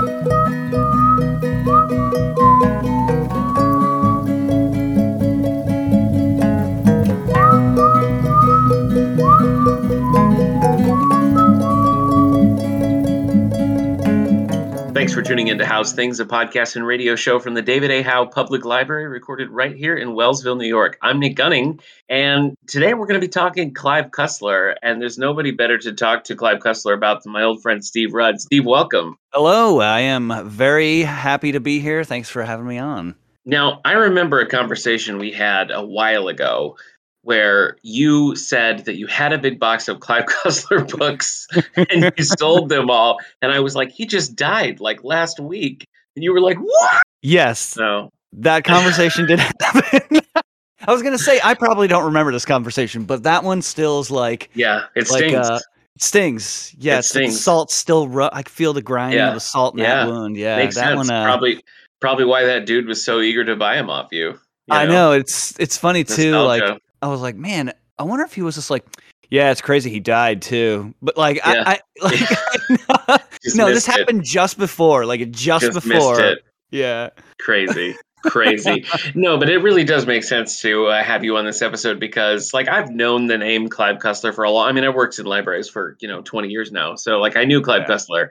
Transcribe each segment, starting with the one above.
Thanks tuning in to How's Things, a podcast and radio show from the David A. Howe Public Library, recorded right here in Wellsville, New York. I'm Nick Gunning, and today we're going to be talking Clive Cussler, and there's nobody better to talk to Clive Cussler about than my old friend Steve Rudd. Steve, welcome. Hello, I am very happy to be here. Thanks for having me on. Now, I remember a conversation we had a while ago where you said that you had a big box of Clive Cussler books and you sold them all. And I was like, he just died like last week. And you were like, what? Yes. So that conversation did happen. I was gonna say I probably don't remember this conversation, but that one still is like yeah, it like stings. uh it stings. Yeah, It the stings. salt still ru- I feel the grinding Yeah. of the salt in Yeah. that wound. Yeah, Makes that sense. one uh, probably probably why that dude was so eager to buy him off you. you I know it's it's funny too. Like Nostalgia. I was like, man, I wonder if he was just like, yeah, it's crazy he died too. But like Yeah. I, I like Just no, this it. happened just before, like just, Just before. missed it. Yeah. Crazy. Crazy. no, but it really does make sense to uh, have you on this episode because, like, I've known the name Clive Cussler for a long. I mean, I worked in libraries for you know twenty years now, so like I knew Clive Yeah. Cussler.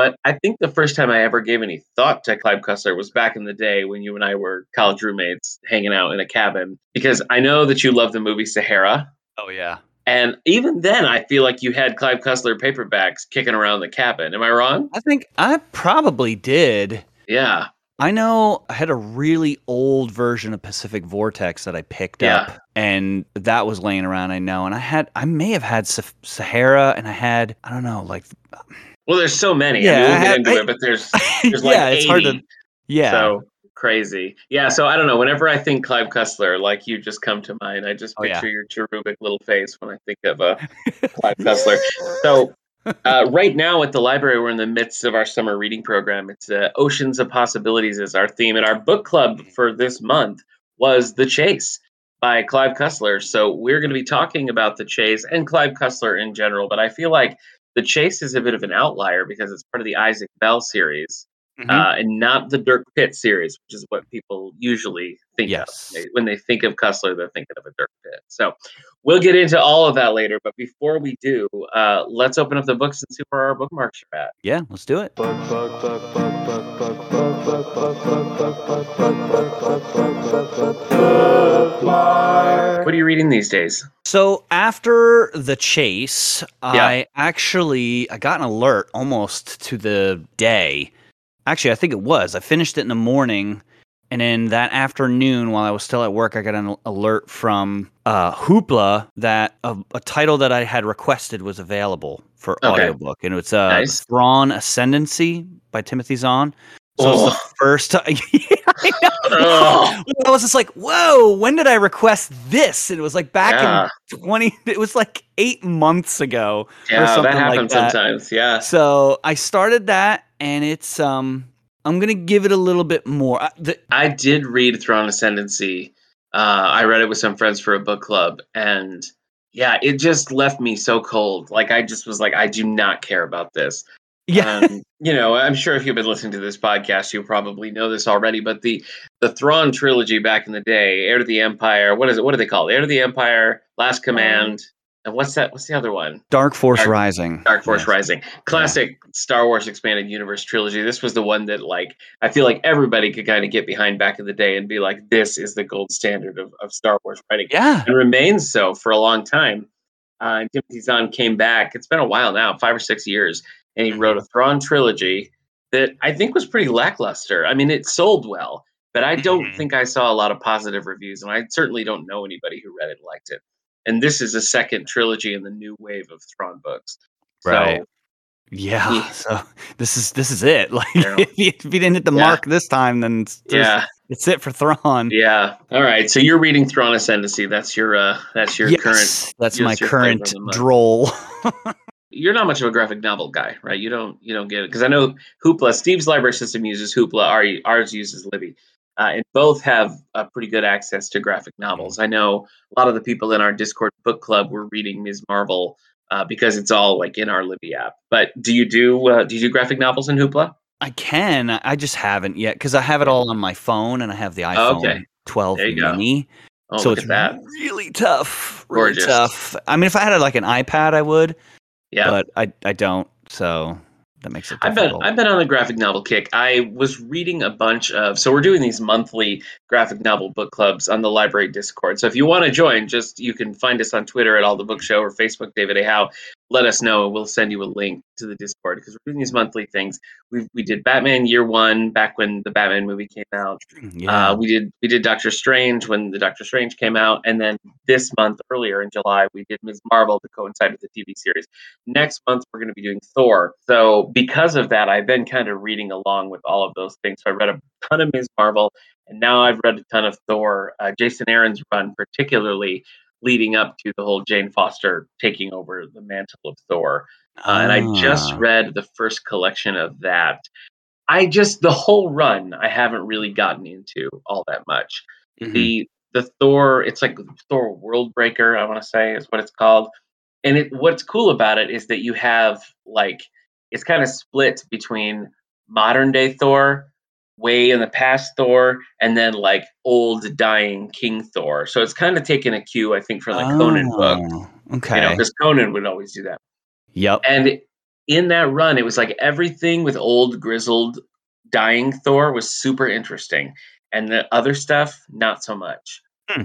But I think the first time I ever gave any thought to Clive Cussler was back in the day when you and I were college roommates hanging out in a cabin. Because I know that you love the movie Sahara, Oh yeah. and even then, I feel like you had Clive Cussler paperbacks kicking around the cabin. Am I wrong? I think I probably did. Yeah. I know I had a really old version of Pacific Vortex that I picked Yeah. up, and that was laying around. I know, and I had, I may have had Sahara, and I had, I don't know, like, Well, there's so many. Yeah, I mean, we'll get into I- it, but there's there's like yeah, it's hard 80. to, yeah, So crazy. Yeah. So I don't know. Whenever I think Clive Cussler, like you just come to mind. I just Oh, yeah. picture your cherubic little face when I think of uh, Clive Cussler. So uh, right now at the library, we're in the midst of our summer reading program. It's uh, Oceans of Possibilities is our theme, and our book club for this month was The Chase by Clive Cussler. So we're going to be talking about The Chase and Clive Cussler in general, but I feel like The Chase is a bit of an outlier because it's part of the Isaac Bell series Mhm. uh, and not the Dirk Pitt series, which is what people usually think Yes. of. When they think of Cussler, they're thinking of a Dirk Pitt. So we'll get into all of that later. But before we do, uh, let's open up the books and see where our bookmarks are at. yeah, let's do it. What are you reading these days? So after the chase, Yeah. I actually I got an alert almost to the day. Actually, I think it was. I finished it in the morning, and then that afternoon, while I was still at work, I got an alert from uh, Hoopla that a, a title that I had requested was available for Okay. audiobook, and it's uh, Nice. Thrawn Ascendancy by Timothy Zahn. So it's Oh. the first time. yeah, I. Oh. I was just like, whoa, when did I request this? And it was like back Yeah. in 20, it was like eight months ago. Yeah, that something like happens that. sometimes. Yeah. So I started that and it's, um, I'm going to give it a little bit more. Uh, the, I did read Thrawn Ascendancy. Uh, I read it with some friends for a book club, and yeah, it just left me so cold. Like I just was like, I do not care about this. yeah. um, you know, I'm sure if you've been listening to this podcast, you probably know this already. But the the Thrawn trilogy back in the day, Heir to the Empire, what is it? What do they called? Heir to the Empire, Last Command, and what's that? What's the other one? Dark Force Dark- Rising. Dark Force Yes. Rising, classic Star Wars expanded universe trilogy. This was the one that, like, I feel like everybody could kind of get behind back in the day and be like, "This is the gold standard of, of Star Wars writing." Yeah. and remains so for a long time. Uh, and Timothy Zahn came back. It's been a while now, five or six years, and he wrote a Thrawn trilogy that I think was pretty lackluster. I mean, it sold well, but I don't Mhm. think I saw a lot of positive reviews, and I certainly don't know anybody who read it and liked it. And this is a second trilogy in the new wave of Thrawn books. So, Right. Yeah. Yeah. So this is, this is it. Like Yeah. if, you, if you didn't hit the Yeah. mark this time, then it's, yeah, it's it for Thrawn. yeah. All right. So you're reading Thrawn Ascendancy. That's your uh, that's your current that's my current of the month. droll. you're not much of a graphic novel guy, right? You don't you don't get it because I know Hoopla. Steve's library system uses Hoopla. Our, ours uses Libby, uh, and both have uh, pretty good access to graphic novels. I know a lot of the people in our Discord book club were reading Ms. Marvel uh, because it's all like in our Libby app. But do you do uh, do you do graphic novels in Hoopla? I can. I just haven't yet because I have it all on my phone and I have the iPhone Oh, okay. 12 There you go. mini. Oh, so it's that. really tough. Really Gorgeous. tough. I mean, if I had like an iPad, I would, Yeah. but I I don't. So that makes it I've been. I've been on a graphic novel kick. I was reading a bunch of so we're doing these monthly graphic novel book clubs on the library Discord. So if you want to join, just you can find us on Twitter at All the Book Show or Facebook David A. Howe. Let us know. We'll send you a link to the Discord because we're doing these monthly things. We we did Batman Year One back when the Batman movie came out. yeah. Uh, we did we did Doctor Strange when the Doctor Strange came out, and then this month earlier in July we did Ms. Marvel to coincide with the TV series. Next month we're going to be doing Thor. So because of that, I've been kind of reading along with all of those things. So I read a ton of Ms. Marvel, and now I've read a ton of Thor. Uh, Jason Aaron's run, particularly leading up to the whole Jane Foster taking over the mantle of Thor. Uh, and I just Ah. read the first collection of that. I just the whole run I haven't really gotten into all that much. Mhm. The the Thor, it's like Thor World Breaker, I want to say is what it's called. And it what's cool about it is that you have like it's kind of split between modern day Thor, way in the past Thor, and then like old dying King Thor. So it's kind of taking a cue, I think, from the Conan book. Oh, Okay. You know, because Conan would always do that. yep. And in that run, it was like everything with old, grizzled, dying Thor was super interesting. And the other stuff, not so much. Hmm.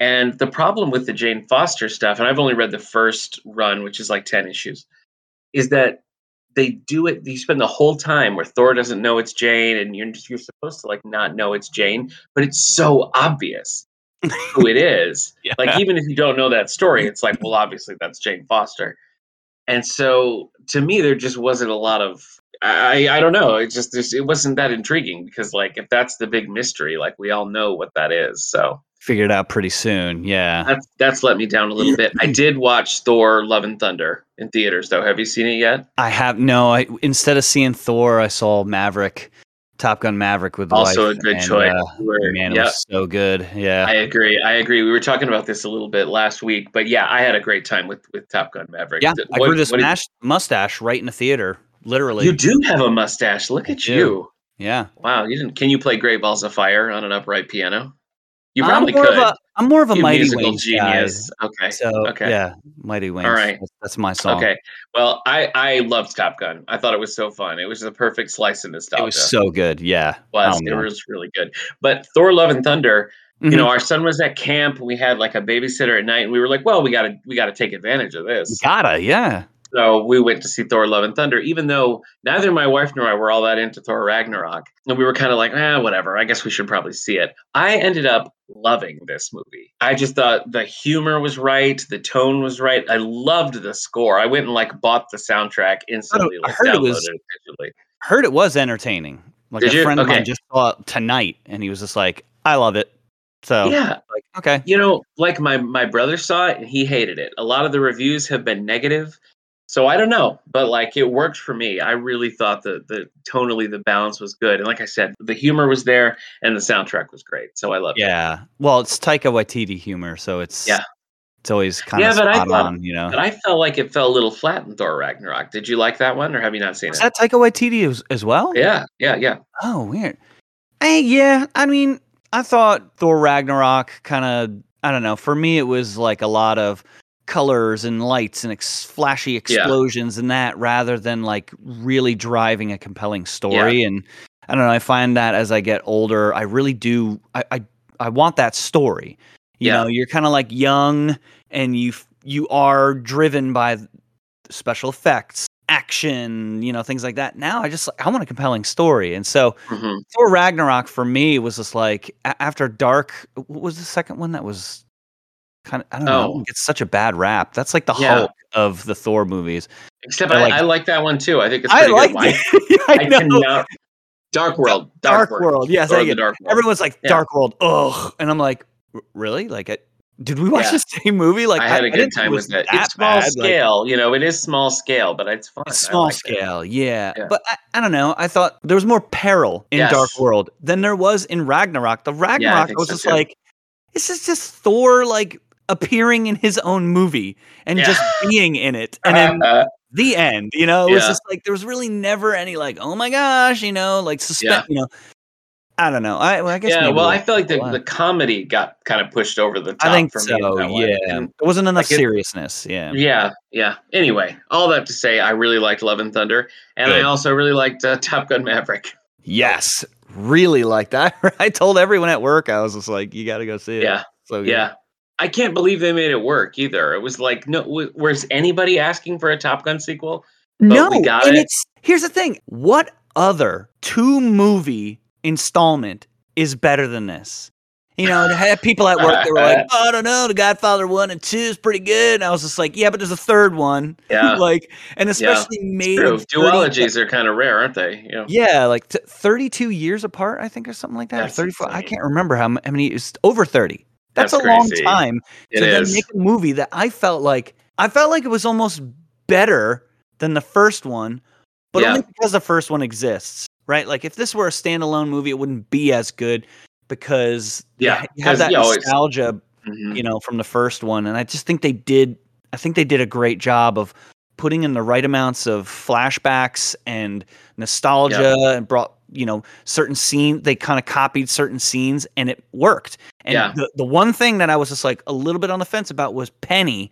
And the problem with the Jane Foster stuff, and I've only read the first run, which is like 10 issues, is that they do it, you spend the whole time where Thor doesn't know it's Jane, and you're, you're supposed to like not know it's Jane, but it's so obvious who it is. Yeah. Like even if you don't know that story, it's like, well, obviously that's Jane Foster. And so to me, there just wasn't a lot of I I don't know. It just it wasn't that intriguing because like if that's the big mystery, like we all know what that is. So Figured out pretty soon. Yeah. that's that's let me down a little bit. I did watch Thor: Love and Thunder in theaters though. Have you seen it yet? I have no. I instead of seeing Thor, I saw Maverick, Top Gun Maverick with the Also wife, a good and, choice. uh, Where- man, it was so good. Yeah. I agree. I agree. We were talking about this a little bit last week, but yeah, I had a great time with with Top Gun Maverick. yeah. Th- I grew this what mash- mustache right in the theater. Literally. You do have a mustache. Look at you. Yeah. Wow, you didn't? Can you play Great Balls of Fire on an upright piano? You I'm more could. Of a, I'm more of a you Mighty musical Wings genius. guy. Okay. So okay. yeah, Mighty Wings. All right. That's, that's my song. Okay. Well, I I loved Top Gun. I thought it was so fun. It was the perfect slice of nostalgia. It was so good. Yeah. was. Oh, it was really good. But Thor: Love and Thunder. Mhm. You know, our son was at camp. We had like a babysitter at night, and we were like, "Well, we got to we got to take advantage of this." gotta. Yeah. So we went to see Thor: Love and Thunder, even though neither my wife nor I were all that into Thor Ragnarok, and we were kind of like, "Ah, whatever. I guess we should probably see it." I ended up loving this movie. I just thought the humor was right, the tone was right. I loved the score. I went and like bought the soundtrack instantly, I like heard it was- digitally. Heard it was entertaining. Like Did a you? friend of mine just saw it tonight, and he was just like, "I love it." So Yeah, like, okay. you know, like my my brother saw it and he hated it. A lot of the reviews have been negative. So I don't know, but like it worked for me. I really thought that the tonally the balance was good, and like I said, the humor was there and the soundtrack was great. So I loved it. Yeah. Well, it's Taika Waititi humor, so it's Yeah. it's always kind Yeah, of but I thought- on, you know. But I felt like it fell a little flat in Thor Ragnarok. Did you like that one, or have you not seen Was it? that Taika Waititi as, as well? yeah, yeah, yeah. Oh, weird. Hey, yeah. I mean, I thought Thor Ragnarok kind of. I don't know. For me, it was like a lot of colors and lights and ex- flashy explosions and that, rather than like really driving a compelling story. And I don't know. I find that as I get older, I really do. I I, I want that story. You Yeah. know, you're kind of like young, and you you are driven by special effects, action, you know, things like that. Now I just I want a compelling story, and so hmm Thor Ragnarok for me was just like a- after Dark. What was the second one that was kind of I don't know. Oh. It gets such a bad rap. That's like the Yeah. Hulk of the Thor movies. Except I I, like- I like that one too. I think it's I pretty like good. It. I, I know. cannot. Dark World. Dark, World. Yes, I get- Dark World. everyone's like Yeah. Dark World. Ugh, and I'm like, really? Like, I, did we watch Yeah. the same movie? Like, I had a good time it with it. that It's small bad. Like, scale, you know. It is small scale, but it's fun. It's I small liked it. scale, yeah. Yeah. But I, I don't know. I thought there was more peril in Yes. Dark World than there was in Ragnarok. The Ragnarok was so just too. like this is just Thor like appearing in his own movie and Yeah. just being in it. And then the end. You know, it was just like there was really never any like, oh my gosh, you know, like suspense. Yeah. You know, I don't know. I, well, I guess. yeah, well, I feel like the, the comedy got kind of pushed over the top I think for me. so. that. Yeah, there wasn't enough like it- seriousness. Yeah. yeah, yeah. Anyway, all that to say, I really liked Love and Thunder, and I also really liked uh, Top Gun Maverick. Yes, really liked that. I told everyone at work I was just like, you got to go see it. Yeah, So yeah. I can't believe they made it work either. It was like, no, w- was anybody asking for a Top Gun sequel? no, we got and it. it's here's the thing. What other two movie installment is better than this? You know, to have people at work that were like, oh, I don't know, The Godfather one and two is pretty good. And I was just like, yeah, but there's a third one. Yeah, like, and especially made true. in 30 Duologies are kind of rare, aren't they? Know? Yeah, like t- 32 years apart, I think, or something like that. or That's 34. I can't remember how, m- how many. It's over 30. That's, That's a long time It to then make a movie that I felt like I felt like it was almost better than the first one, but Yeah. only because the first one exists, right? Like if this were a standalone movie, it wouldn't be as good because Yeah, you have that you know, nostalgia, Mhm. you know, from the first one, and I just think they did. I think they did a great job of putting in the right amounts of flashbacks and nostalgia and brought you know certain scenes they kind of copied certain scenes and it worked. And Yeah. the, the one thing that i was just like a little bit on the fence about was penny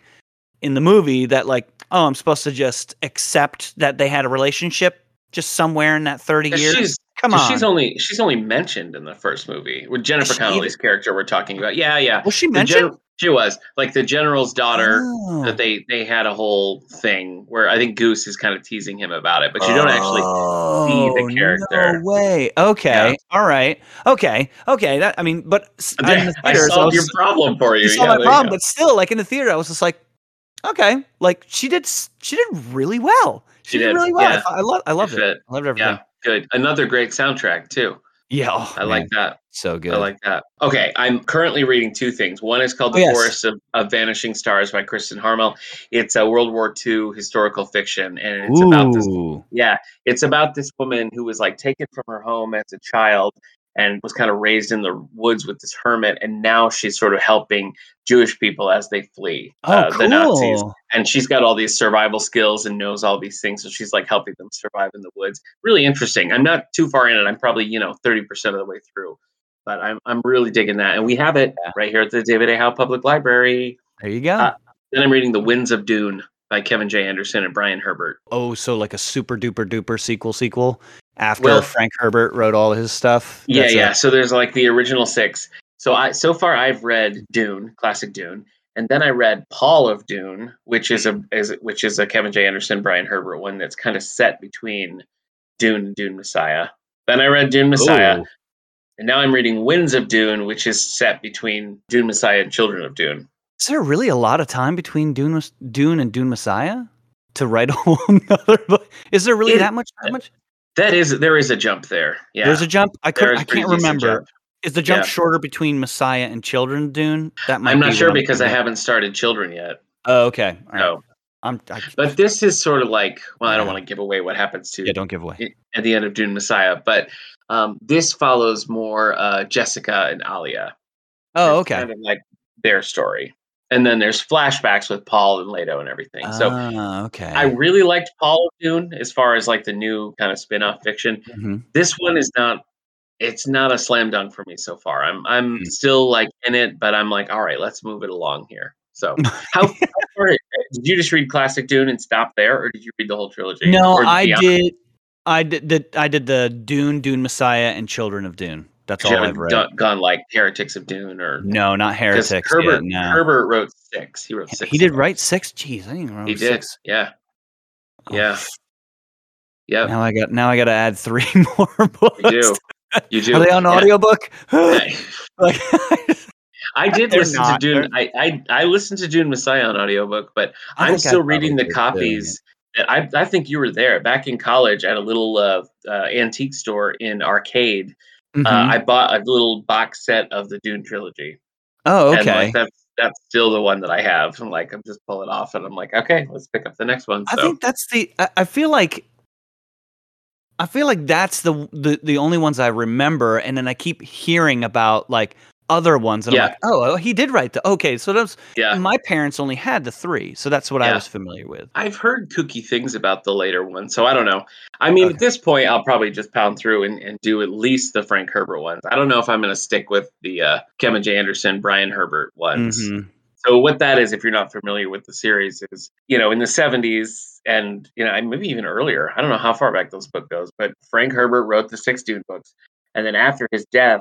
in the movie that like oh i'm supposed to just accept that they had a relationship just somewhere in that 30 years. She's, come on she's only she's only mentioned in the first movie with Jennifer Connelly's character. We're talking about. Yeah, yeah. was she mentioned gen- she was like the general's daughter. Oh. That they they had a whole thing where I think Goose is kind of teasing him about it, but you don't actually. see the Oh, character. No way. Okay. Yeah. All right. Okay. Okay. That I mean, but the I theaters, I was your problem for you. you saw Yeah, my problem, but still, like in the theater, I was just like, okay, like she did, she did really well. She, She did, did, really well. yeah. I, I love, I loved it. fit. I loved everything. yeah, good. Another great soundtrack too. Yeah. oh, I man, like that. so good. I like that. Okay, I'm currently reading two things. One is called Oh, The yes. Forest of, of Vanishing Stars by Kristin Harmel. It's a World War II historical fiction, and it's about this Yeah, it's about this woman who was like taken from her home as a child and was kind of raised in the woods with this hermit, and now she's sort of helping Jewish people as they flee Oh, uh, cool. the Nazis. And she's got all these survival skills and knows all these things, so she's like helping them survive in the woods. Really interesting. I'm not too far in it. I'm probably you know 30 percent of the way through, but I'm I'm really digging that, and we have it Yeah. right here at the David A. Howe Public Library. There you go. Uh, Then I'm reading The Winds of Dune by Kevin J. Anderson and Brian Herbert. oh, so like a super duper duper sequel sequel after Well- Frank Herbert wrote all his stuff. Yeah, That's a- yeah. So there's like the original six. So I so far I've read Dune, classic Dune, and then I read Paul of Dune, which is a is which is a Kevin J. Anderson, Brian Herbert one that's kind of set between Dune and Dune Messiah. Then I read Dune Messiah, Ooh. and now I'm reading Winds of Dune, which is set between Dune Messiah and Children of Dune. Is there really a lot of time between Dune, Dune and Dune Messiah to write a whole nother book? Is there really It- that much? That uh, much? That is there is a jump there. Yeah. There's a jump. I could. I can't remember. Is the jump Yeah. shorter between Messiah and Children Dune? That might. I'm not sure I'm because I thinking haven't started Children yet. Oh, okay. All right. No. I'm. I, But this is sort of like well, I don't Yeah. want to give away what happens to yeah. Don't give away. at the end of Dune Messiah, but um, this follows more uh, Jessica and Alia. Oh, okay. Kind of like their story, and then there's flashbacks with Paul and Leto and everything. so Ah, okay. I really liked Paul Dune as far as like the new kind of spin-off fiction. Mhm. This one is not. It's not a slam dunk for me so far. I'm I'm Mm. still like in it, but I'm like, all right, let's move it along here. So how, how far did you just read classic Dune and stop there, or did you read the whole trilogy? No, I did. I did. The, I did the Dune, Dune Messiah, and Children of Dune. That's all I've read. done- gone like Heretics of Dune or No, not Heretics. Herbert yet, no. Herbert wrote six. He wrote six. he did write six. Jeez, I didn't even remember He did. six. Yeah. Oh, Yeah. Now I got. Now I got to add three more books. You do. You do. Are they on Yeah. audiobook? Like, I did listen not. to Dune. I, I I listened to Dune Messiah on audiobook, but I I still reading the too, copies. I I think you were there back in college at a little uh, uh, antique store in Arcade. Mhm. Uh, I bought a little box set of the Dune trilogy. oh, And okay. like that's that's still the one that I have. I'm like, I'm just pulling off and I'm like, okay, let's pick up the next one. I think that's the. I, I feel like. I feel like that's the, the the only ones I remember, and then I keep hearing about like other ones, and Yeah. I'm like, oh, oh, he did write the. Okay, so those. Yeah. My parents only had the three, so that's what I was familiar with. I've heard kooky things about the later one, so I don't know. I mean, Okay. at this point, I'll probably just pound through and, and do at least the Frank Herbert ones. I don't know if I'm going to stick with the uh, Kevin J. Anderson, Brian Herbert ones. Mhm. So what that is, if you're not familiar with the series, is you know in the 70s and you know maybe even earlier. I don't know how far back this book goes, but Frank Herbert wrote the six Dune books, and then after his death,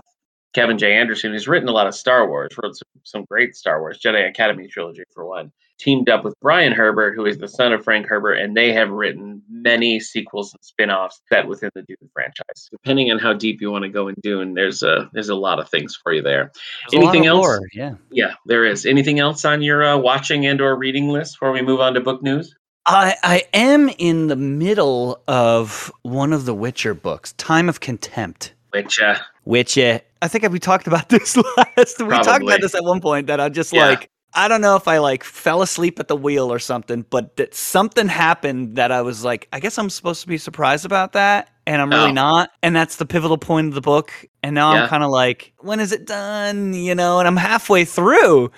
Kevin J. Anderson, who's written a lot of Star Wars, wrote some, some great Star Wars Jedi Academy trilogy for one, teamed up with Brian Herbert, who is the son of Frank Herbert, and they have written many sequels and spin-offs set within the Dune franchise. Depending on how deep you want to go in Dune, there's a there's a lot of things for you there. There's Anything else? lore, Yeah. Yeah, there is. Anything else on your uh, watching and or reading list before we move on to book news? I I am in the middle of one of the Witcher books, Time of Contempt. Witcher. uh, I think we talked about this last. We talked about this at one point that I'm just Yeah. like I don't know if I like fell asleep at the wheel or something, but that something happened that I was like, I guess I'm supposed to be surprised about that, and I'm really Oh. not. And that's the pivotal point of the book. And now Yeah. I'm kind of like, when is it done? You know, and I'm halfway through.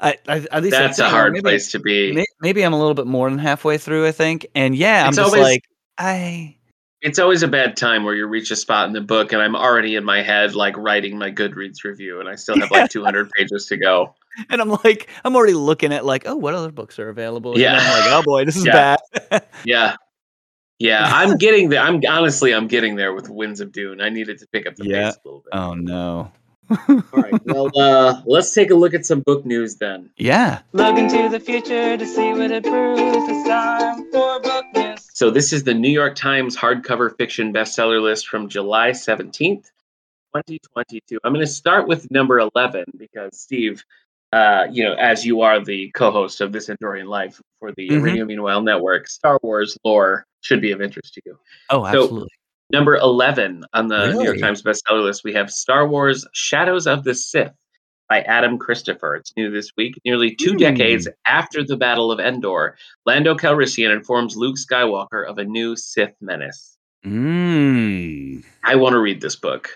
I, I at least I that's a hard maybe, place to be. may- Maybe I'm a little bit more than halfway through. I think, and yeah, I'm just always- like, I. It's always a bad time where you reach a spot in the book and I'm already in my head like writing my Goodreads review and I still have like 200 pages to go. And I'm like, I'm already looking at like, oh, what other books are available? You know, Yeah. I'm like, oh boy, this is Yeah. bad. Yeah. Yeah, I'm getting there. I'm honestly, I'm getting there with Winds of Dune. I needed to pick up the Yeah. pace a little bit. oh no. All right. Well, uh, let's take a look at some book news then. Yeah. Look into the future to see what it proves. It's time for book news. So this is the New York Times hardcover fiction bestseller list from July 17th, 2022. I'm going to start with number 11 because Steve, uh, you know, as you are the co-host of This Enduring Life for the Mhm. Radio Meanwhile Network, Star Wars lore should be of interest to you. Oh, absolutely. Number 11 on the New York Times bestseller list, we have Star Wars Shadows of the Sith by Adam Christopher. It's new this week. Nearly two Hmm. decades after the Battle of Endor, Lando Calrissian informs Luke Skywalker of a new Sith menace. Mm. I want to read this book.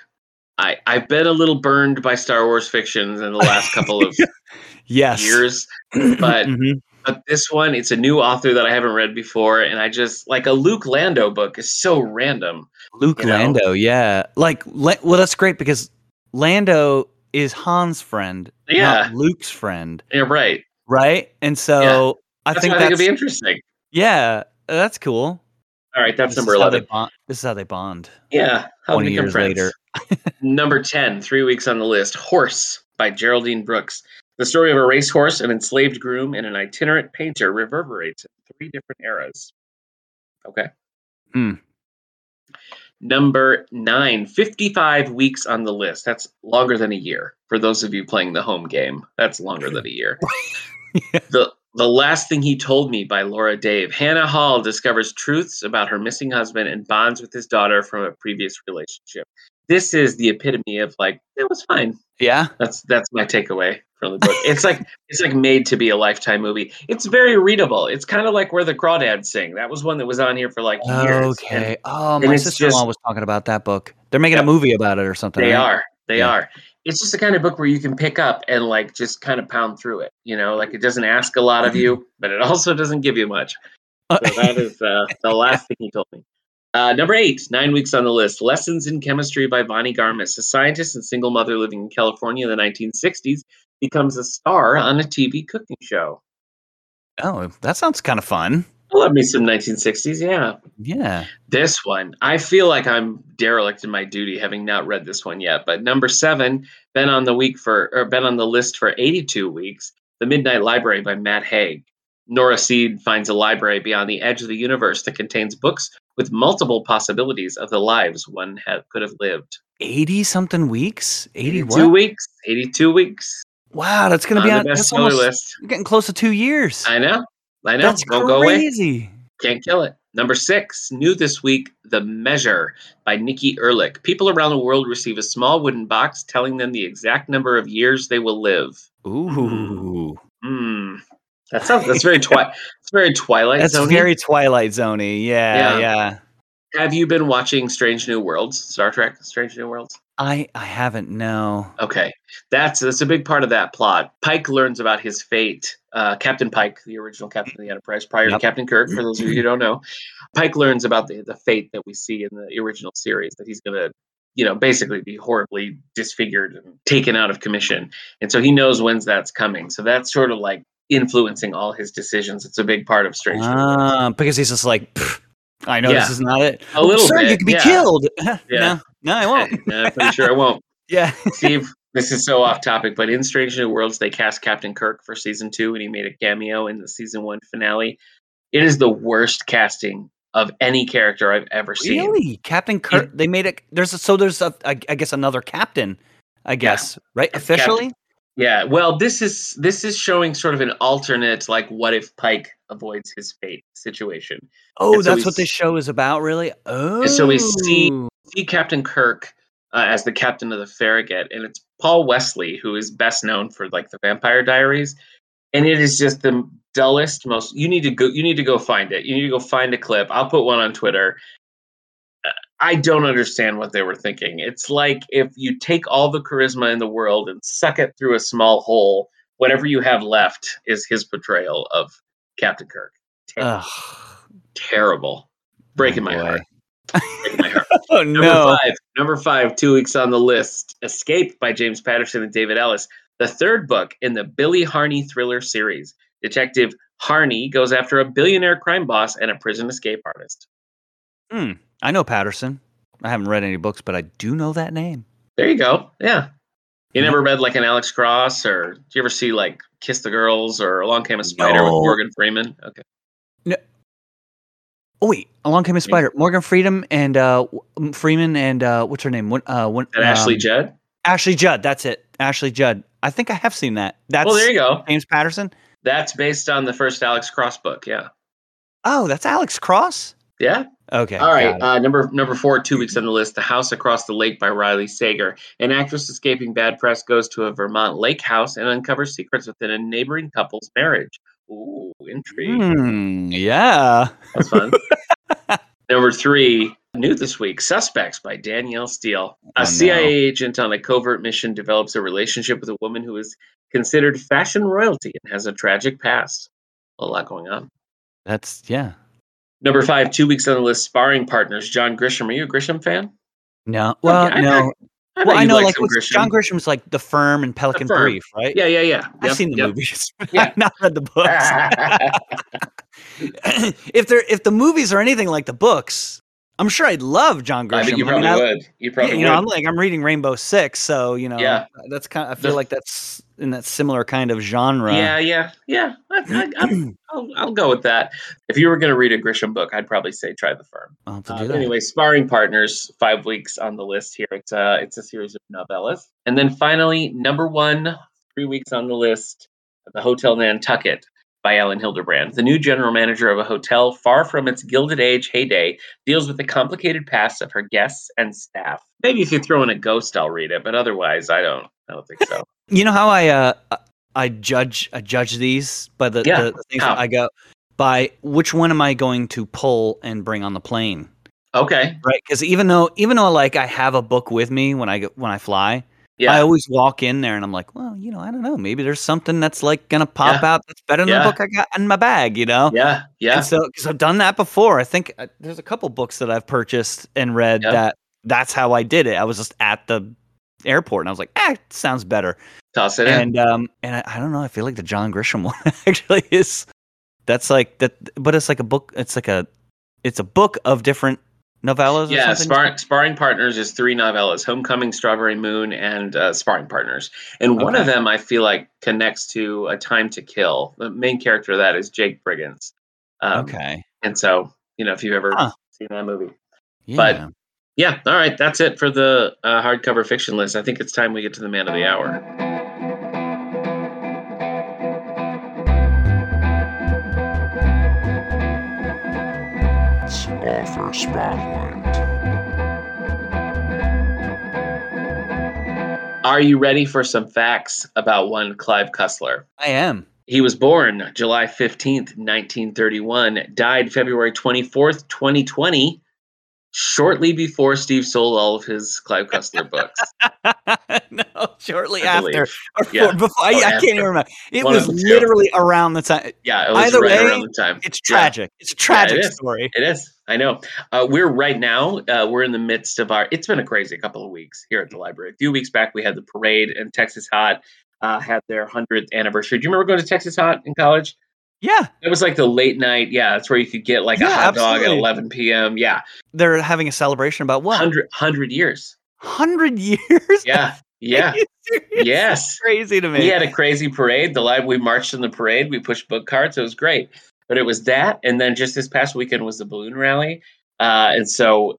I, I've been a little burned by Star Wars fictions in the last couple of Yes. years, but Mhm. but this one, it's a new author that I haven't read before, and I just like a Luke Lando book is so random. Luke you know? Lando, yeah. Like, well, that's great because Lando is Han's friend, Yeah. not Luke's friend, You're right. right? And so I That's think why I think that's it'd be interesting. yeah, that's cool. All right, that's This number 11. bond. This is how they bond. Yeah, how Twenty become years friends. later. Number 10, three weeks on the list Horse by Geraldine Brooks. The story of a racehorse, an enslaved groom, and an itinerant painter reverberates in three different eras. Okay. Hmm. Number nine, 55 weeks on the list. That's longer than a year. For those of you playing the home game, that's longer than a year. The the last thing he told me by Laura Dave. Hannah Hall discovers truths about her missing husband and bonds with his daughter from a previous relationship. This is the epitome of like, it was fine. Yeah. That's that's my takeaway from the book. It's like it's like made to be a lifetime movie. It's very readable. It's kind of like where the crawdads sing. That was one that was on here for like years. and Okay. Oh, and my sister-in-law just- was talking about that book. They're making Yep. a movie about it or something. They right? are. They Yeah. are. It's just the kind of book where you can pick up and like just kind of pound through it. You know, like it doesn't ask a lot of you, but it also doesn't give you much. So that is uh, the last thing he told me. Uh, number eight, nine weeks on the list. Lessons in Chemistry by Bonnie Garmus. A scientist and single mother living in California in the 1960s becomes a star on a TV cooking show. oh, that sounds kind of fun. I love me some 1960s, yeah. Yeah. This one, I feel like I'm derelict in my duty having not read this one yet. But number seven, been on the week for or been on the list for 82 weeks. The Midnight Library by Matt Haig. Nora Seed finds a library beyond the edge of the universe that contains books with multiple possibilities of the lives one ha- could have lived. 80 something weeks? 80 82 what? weeks. 82 weeks. Wow, that's going to be on the bestseller almost list. you're getting close to 2 years. I know. I know. That's Won't go away. crazy. Can't kill it. Number six, new this week, The Measure by Nikki Erlick. People around the world receive a small wooden box telling them the exact number of years they will live. Ooh. Hmm. That sounds that's very twi- it's very Twilight That's Zone. very Twilight Zoney. Yeah, Yeah. yeah. Have you been watching Strange New Worlds, Star Trek, Strange New Worlds? I I haven't no. Okay, that's that's a big part of that plot. Pike learns about his fate. Uh, captain Pike, the original captain of the Enterprise, prior Yep. to Captain Kirk, for those of you who don't know, Pike learns about the the fate that we see in the original series that he's gonna, you know, basically be horribly disfigured and taken out of commission, and so he knows when's that's coming. So that's sort of like influencing all his decisions. It's a big part of Strange New Worlds. Ah, because he's just like, I know Yeah. this is not it. A little Sir, you bit, could be yeah. killed. Yeah. No, no, I won't. I'm pretty sure I won't. yeah. Steve, this is so off topic, but in Strange New Worlds, they cast Captain Kirk for season two, and he made a cameo in the season one finale. It is the worst casting of any character I've ever seen. Really, Captain Kirk? They made it. There's a, so there's a I, I guess another captain. I guess right Captain- officially. Yeah, well, this is this is showing sort of an alternate, like, what if Pike avoids his fate situation. Oh, And that's what this show is about, really. Oh, so we see- See Captain Kirk uh, as the captain of the Farragut, and it's Paul Wesley who is best known for like the Vampire Diaries, and it is just the dullest, most. You need to go. You need to go find it. You need to go find a clip. I'll put one on Twitter. I don't understand what they were thinking. It's like if you take all the charisma in the world and suck it through a small hole. Whatever you have left is his portrayal of Captain Kirk. Ter- Ugh. terrible, breaking Oh, my heart. Breaking my heart. Oh Number no. five, number five, two weeks on the list. Escape by James Patterson and David Ellis, the third book in the Billy Harney thriller series. Detective Harney goes after a billionaire crime boss and a prison escape artist. Hmm. I know Patterson. I haven't read any books, but I do know that name. There you go. Yeah. You never read like an Alex Cross, or do you ever see like Kiss the Girls, or Along Came a Spider with Morgan Freeman? Okay. No. Oh wait, Along Came a Spider. Morgan Freedom and uh, Freeman and uh, what's her name? What, uh, what, And Ashley um, Judd. Ashley Judd. That's it. Ashley Judd. I think I have seen that. That's Well, there you go. James Patterson. That's based on the first Alex Cross book. Yeah. Oh, that's Alex Cross. Yeah. Okay. All right, uh, number number four, two weeks on the list. The House Across the Lake by Riley Sager. An actress escaping bad press goes to a Vermont lake house and uncovers secrets within a neighboring couple's marriage. Ooh, intrigue. Hmm, yeah. That's fun. number three, new this week. Suspects by Danielle Steel. A Oh, no. CIA agent on a covert mission develops a relationship with a woman who is considered fashion royalty and has a tragic past. A lot going on. That's yeah. Number five, two weeks on the list. Sparring partners. John Grisham. Are you a Grisham fan? No. Well, I- I- no. I well, I know like some what's- John Grisham's like The Firm and Pelican Firm. Brief, right? Yeah, yeah, yeah. I've Yep, seen the yep. movies. Yeah. I've not read the books. if they're if the movies are anything like the books, I'm sure I'd love John Grisham. I think you I mean, probably I- would. You yeah, probably you know, I'm like I'm reading Rainbow Six, so you know, Yeah. that's kind. I feel The- like that's in that similar kind of genre. Yeah, yeah, yeah. I, I, I'm- I'll, I'll go with that. If you were going to read a Grisham book, I'd probably say try the firm. I'll have to Uh, do that. anyway, sparring partners, five weeks on the list here. It's a it's a series of novellas, and then finally, number one, three weeks on the list, the Hotel Nantucket by Elin Hilderbrand. The new general manager of a hotel far from its Gilded Age heyday deals with the complicated past of her guests and staff. Maybe if you throw in a ghost, I'll read it, but otherwise, I don't. I don't think so. You know how I uh I judge I judge these by the, Yeah, the, the things? I go by which one am I going to pull and bring on the plane? Okay. Right? Because even though even though like I have a book with me when I go, when I fly, Yeah. I always walk in there and I'm like, well, you know, I don't know, maybe there's something that's like gonna pop Yeah. out that's better than Yeah. the book I got in my bag, you know? yeah. Yeah. And so, because I've done that before, I think uh, there's a couple books that I've purchased and read Yeah. that that's how I did it. I was just at the airport and I was like, ah, sounds better. Toss it in. And um, and I, I don't know, I feel like the John Grisham one actually is. That's like that, but it's like a book. It's like a, it's a book of different novellas. or Yeah, something? Spar- Sparring Partners is three novellas Homecoming, Strawberry Moon, and uh, Sparring Partners. And one of them I feel like connects to A Time to Kill. The main character of that is Jake Brigance. Um, Okay. And so, you know, if you've ever Huh. seen that movie. Yeah. but- Yeah, all right, that's it for the uh, hardcover fiction list. I think it's time we get to the man of the hour. Spotlight. Are you ready for some facts about one Clive Cussler? I am. He was born July 15th, 1931, died February 24th, 2020. shortly before Steve sold all of his Clive Cussler books. no, shortly I after. believe. Or Yeah. before, I, I can't even remember. It One was literally around the time. Yeah, it was Either right way, around the time. It's Yeah. tragic. It's a tragic is. story. It is. I know. Uh, we're right now. Uh, we're in the midst of our. It's been a crazy couple of weeks here at the library. A few weeks back, we had the parade, and Texas Hot uh, had their hundredth anniversary. Do you remember going to Texas Hot in college? Yeah, It was like the late night. Yeah, that's where you could get like a Yeah, hot dog at 11 p.m. Yeah, they're having a celebration about what? 100, 100 years. Hundred years. Yeah, yeah, yes. Crazy to me. We had a crazy parade. The live we marched in the parade. We pushed book carts. It was great. But it was that, and then just this past weekend was the balloon rally, uh, and so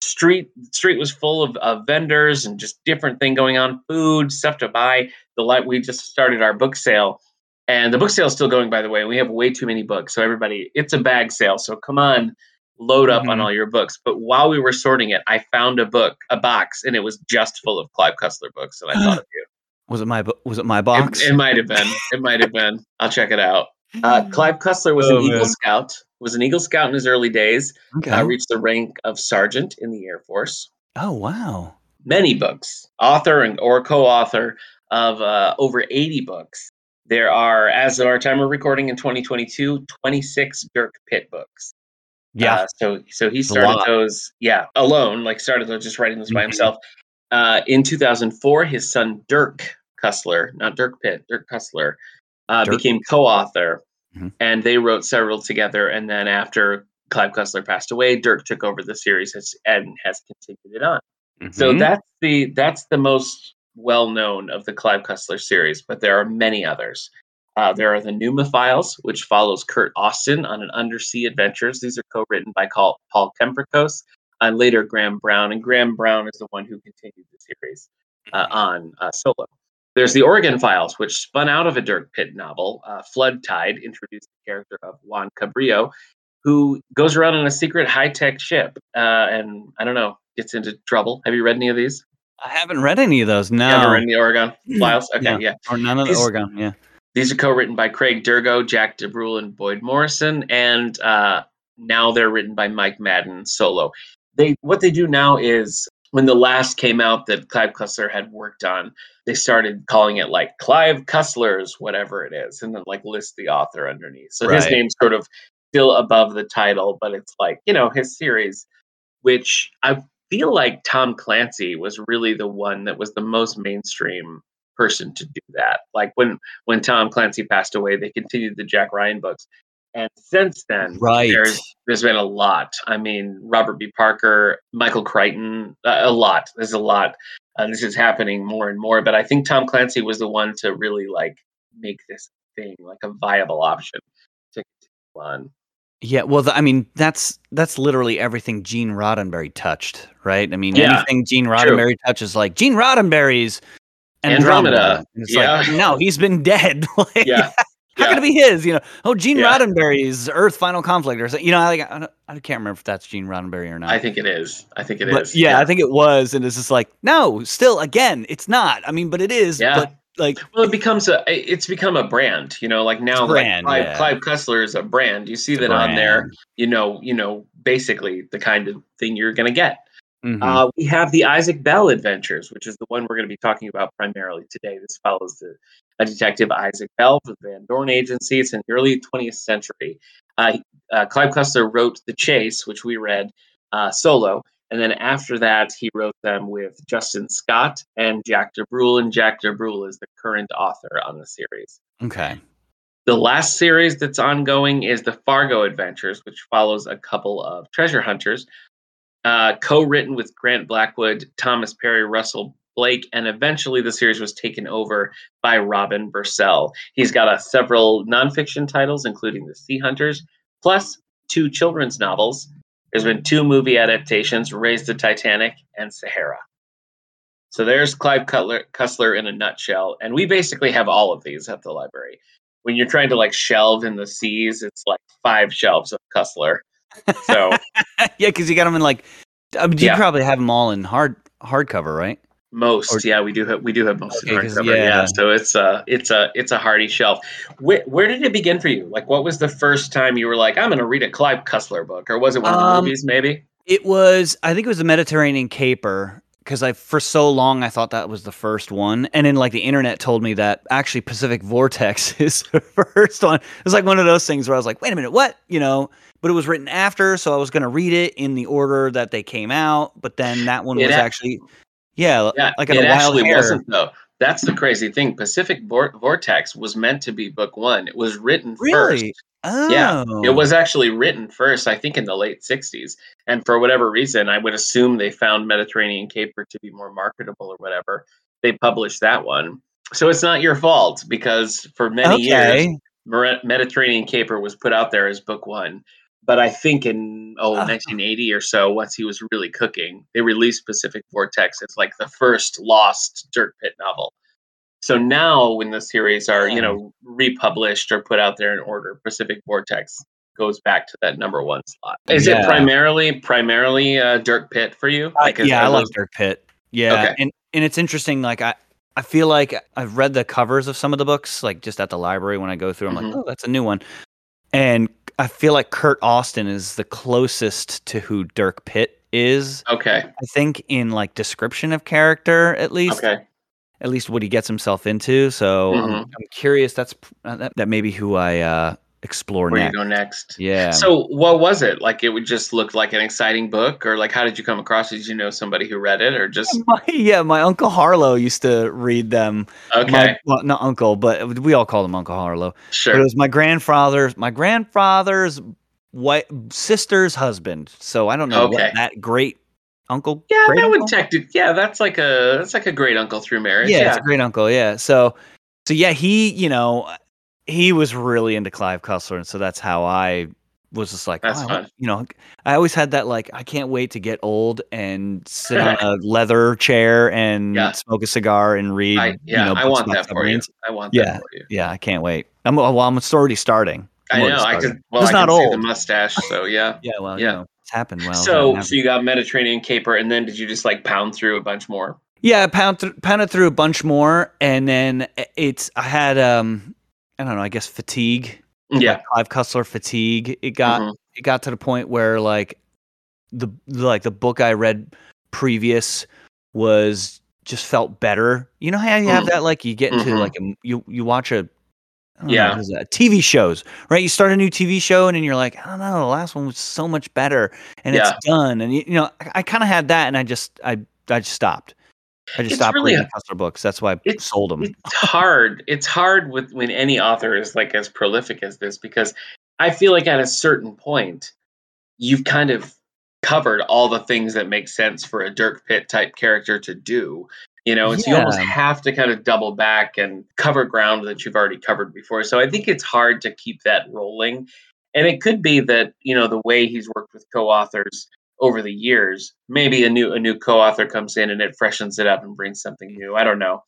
street street was full of, of vendors and just different thing going on, food stuff to buy. The light we just started our book sale, and the book sale is still going. By the way, we have way too many books, so everybody, it's a bag sale. So come on, load up on Mhm. all your books. But while we were sorting it, I found a book, a box, and it was just full of Clive Cussler books, and I thought of you. Was it my was it my It- box? It, might have been. It might have been. I'll check it out. Uh, Clive Cussler was Oh, an Eagle man. Scout. Was an Eagle Scout in his early days. okay. Uh, reached the rank of sergeant in the Air Force. oh wow. Many books. Author and or co-author of uh, over 80 books. There are, as of our time of recording in 2022, 26 Dirk Pitt books. Yeah. Uh, so so he started those, yeah, alone, like started those just writing those by Mhm. himself. Uh, in 2004, his son Dirk Cussler, not Dirk Pitt, Dirk Cussler, uh, Dirk. became co-author, Mhm. and they wrote several together. And then after Clive Cussler passed away, Dirk took over the series and has continued it on. So Mhm. that's the that's the most well known of the Clive Cussler series, but there are many others. Uh, there are the Numa Files, which follows Kurt Austin on an undersea adventures. These are co-written by Paul Kemprecos and later Graham Brown. And Graham Brown is the one who continued the series uh, on uh, solo. There's the Oregon Files, which spun out of a Dirk Pitt novel. Uh, Flood Tide introduced the character of Juan Cabrillo, who goes around in a secret high-tech ship, uh, and I don't know, gets into trouble. Have you read any of these? I haven't read any of those. No. read any Oregon Files? Okay, No. yeah. Or none of the These- Oregon. Yeah. These are co-written by Craig Dirgo, Jack Du Brul, and Boyd Morrison, and uh, now they're written by Mike Maden solo. They what they do now is when the last came out that Clive Cussler had worked on, they started calling it like Clive Cussler's whatever it is, and then like list the author underneath. So his name's sort of still above the title, but it's like you know his series, which I feel like Tom Clancy was really the one that was the most mainstream person to do that. Like when when Tom Clancy passed away, they continued the Jack Ryan books. And since then, Right. there's there's been a lot. I mean, Robert B. Parker, Michael Crichton, uh, a lot. There's a lot. Uh, this is happening more and more. But I think Tom Clancy was the one to really like make this thing like a viable option to continue on. Yeah, well, the, I mean, that's that's literally everything Gene Roddenberry touched, right? I mean, Yeah, anything Gene true. Roddenberry touches, like Gene Roddenberry's Andromeda, And it's yeah. like, no, he's been dead. like, Yeah. How yeah. can it be his? You know, oh, Gene Yeah. Roddenberry's Earth Final Conflict, or something. You know, like, I, don't, I can't remember if that's Gene Roddenberry or not. I think it is. I think it is. but yeah, I think it was, and it's just like, no, still, again, it's not. I mean, but it is. Yeah. But like, Well, it becomes a it's become a brand, you know. Like now, brand, like Clive, yeah. Clive Cussler is a brand. You see It's that on there, you know, you know, basically the kind of thing you're going to get. mhm. Uh, we have the Isaac Bell Adventures, which is the one we're going to be talking about primarily today. This follows the a detective Isaac Bell for the Van Dorn Agency. It's in the early 20th century. Uh, uh, Clive Cussler wrote The Chase, which we read uh, solo, and then after that, he wrote them with Justin Scott and Jack Du Brul, and Jack Du Brul is the current author on the series. okay. The last series that's ongoing is the Fargo Adventures, which follows a couple of treasure hunters, uh, co-written with Grant Blackwood, Thomas Perry, Russell Blake, and eventually the series was taken over by Robin Burcell. He's got uh, several nonfiction titles, including The Sea Hunters, plus two children's novels. There's been two movie adaptations: Raise the Titanic and Sahara. So there's Clive Cutler, Cussler in a nutshell, and we basically have all of these at the library. When you're trying to like shelve in the seas, it's like five shelves of Cussler. So yeah, because you got them in like, I mean, you Yeah. probably have them all in hard hardcover, right? Most, Or- yeah, we do have we do have most in Okay, 'cause, hardcover. Yeah. yeah. so it's a it's a it's a hardy shelf. Where, where did it begin for you? Like, what was the first time you were like, I'm going to read a Clive Cussler book, or was it one of the Um, movies? Maybe. It was, I think it was the Mediterranean Caper because I for so long I thought that was the first one, and then like the internet told me that actually Pacific Vortex is the first one. It was like one of those things where I was like, wait a minute, what? You know, but it was written after, so I was going to read it in the order that they came out. But then that one It was actually, yeah, Yeah, like it actually hair. wasn't though. That's the crazy thing. Pacific Vortex was meant to be book one. It was written first. Really? Oh, Yeah, It was actually written first, I think, in the late '60s, and for whatever reason, I would assume they found Mediterranean Caper to be more marketable or whatever. They published that one, so it's not your fault because for many years, okay. Mer- Mediterranean Caper was put out there as book one. But I think in oh, Oh. 1980 or so, once he was really cooking, they released Pacific Vortex as like the first lost Dirk Pitt novel. So now, when the series are you know republished or put out there in order, Pacific Vortex goes back to that number one slot. Is Yeah. it primarily primarily uh, Dirk Pitt for you? Like, is- yeah, I are like Dirk Pitt. Yeah, Okay. and and it's interesting. Like I, I feel like I've read the covers of some of the books, like just at the library when I go through. I'm Mhm. like, oh, that's a new one, and I feel like Kurt Austin is the closest to who Dirk Pitt is. Okay, I think in like description of character, at least, okay. at least what he gets himself into. So I'm, Mhm. I'm curious. That's uh, that, that may be who I uh, explore Where you go next? Yeah. So what was it? Like it would just look like an exciting book or like how did you come across? Did you know somebody who read it or just my, yeah, my uncle Harlow used to read them. okay, My, well, not uncle, but we all call him Uncle Harlow. But it was my grandfather's my grandfather's white sister's husband. So I don't know Okay. what that great uncle. Yeah, great that would technically yeah, that's like a that's like a great uncle through marriage. yeah, Yeah. it's a great uncle. Yeah. So so yeah, he you know he was really into Clive Cussler, and so that's how I was just like, oh, you know, I always had that like I can't wait to get old and sit on a leather chair and Yeah. smoke a cigar and read. I, yeah, you know, I want that for you. I want Yeah. that for you. Yeah, I can't wait. I'm well. I'm already starting. I'm I know. I could well Just I not can see the mustache, so yeah. Yeah, well, Yeah. you know, it's happened. Well, so that so you got Mediterranean caper and then did you just like pound through a bunch more? Yeah, I pound th- pounded through a bunch more, and then it's I had um I don't know I guess fatigue. Yeah. like Clive Cussler fatigue. It got Mhm. it got to the point where like the like the book I read previous was just felt better. You know how you have Mm. that like you get into Mhm. like a you you watch a know, Yeah. is that? TV shows, right? You start a new TV show and then you're like, I don't know, the last one was so much better and Yeah. it's done. And you, you know, I, I kind of had that and I just I I just stopped. I just It's stopped really reading Cussler books. That's why I sold them. It's hard. It's hard with when any author is like as prolific as this because I feel like at a certain point you've kind of covered all the things that make sense for a Dirk Pitt type character to do. You know, and so you almost have to kind of double back and cover ground that you've already covered before. So I think it's hard to keep that rolling. And it could be that, you know, the way he's worked with co-authors over the years, maybe a new a new co-author comes in and it freshens it up and brings something new. I don't know.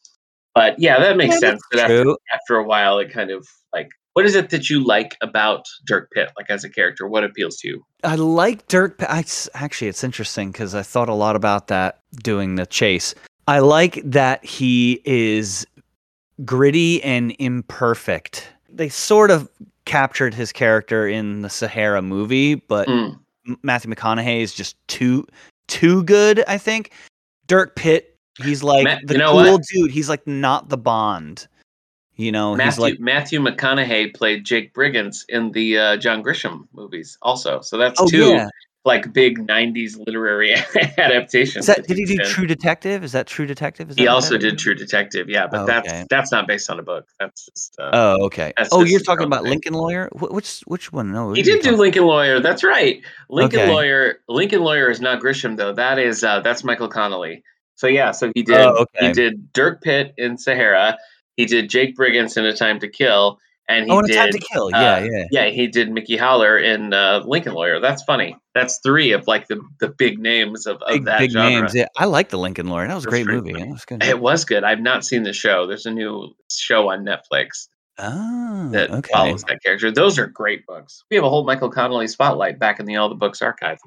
But yeah, that makes Yeah, sense. That after, True. after a while it kind of like what is it that you like about Dirk Pitt, like as a character? What appeals to you? I like Dirk. Pa- I s actually, it's interesting because I thought a lot about that doing the chase. I like that he is gritty and imperfect. They sort of captured his character in the Sahara movie, but Mm, M- Matthew McConaughey is just too too good. I think Dirk Pitt. He's like Ma- the you know cool what? dude. He's like not the Bond. You know, he's Matthew, like Matthew McConaughey played Jake Brigance in the uh, John Grisham movies, also. So that's oh two yeah. Like big '90s literary adaptations. That, did he do. True Detective? Is that True Detective? Is He also did? True Detective, yeah, but Oh, that's okay. that's not based on a book. That's just uh, Oh, okay. Oh, you're talking about thing. Lincoln Lawyer. Which which one? No, he what are you did do Lincoln Lawyer. That's right. Lincoln Okay. Lawyer. Lincoln Lawyer is not Grisham though. That is uh, that's Michael Connolly. So yeah, so he did Oh, he did Dirk Pitt in Sahara. He did Jake Brigance in A Time to Kill, and he Oh, and did time to kill. Yeah, uh, yeah. yeah, he did Mickey Haller in uh, Lincoln Lawyer. That's funny. That's three of like the the big names of, of Big that big genre. names. Yeah, I like the Lincoln Lawyer. That was a great movie. funny. That was good. It was good. I've not seen the show. There's a new show on Netflix Oh, that okay. follows that character. Those are great books. We have a whole Michael Connolly spotlight back in the All the Books archive.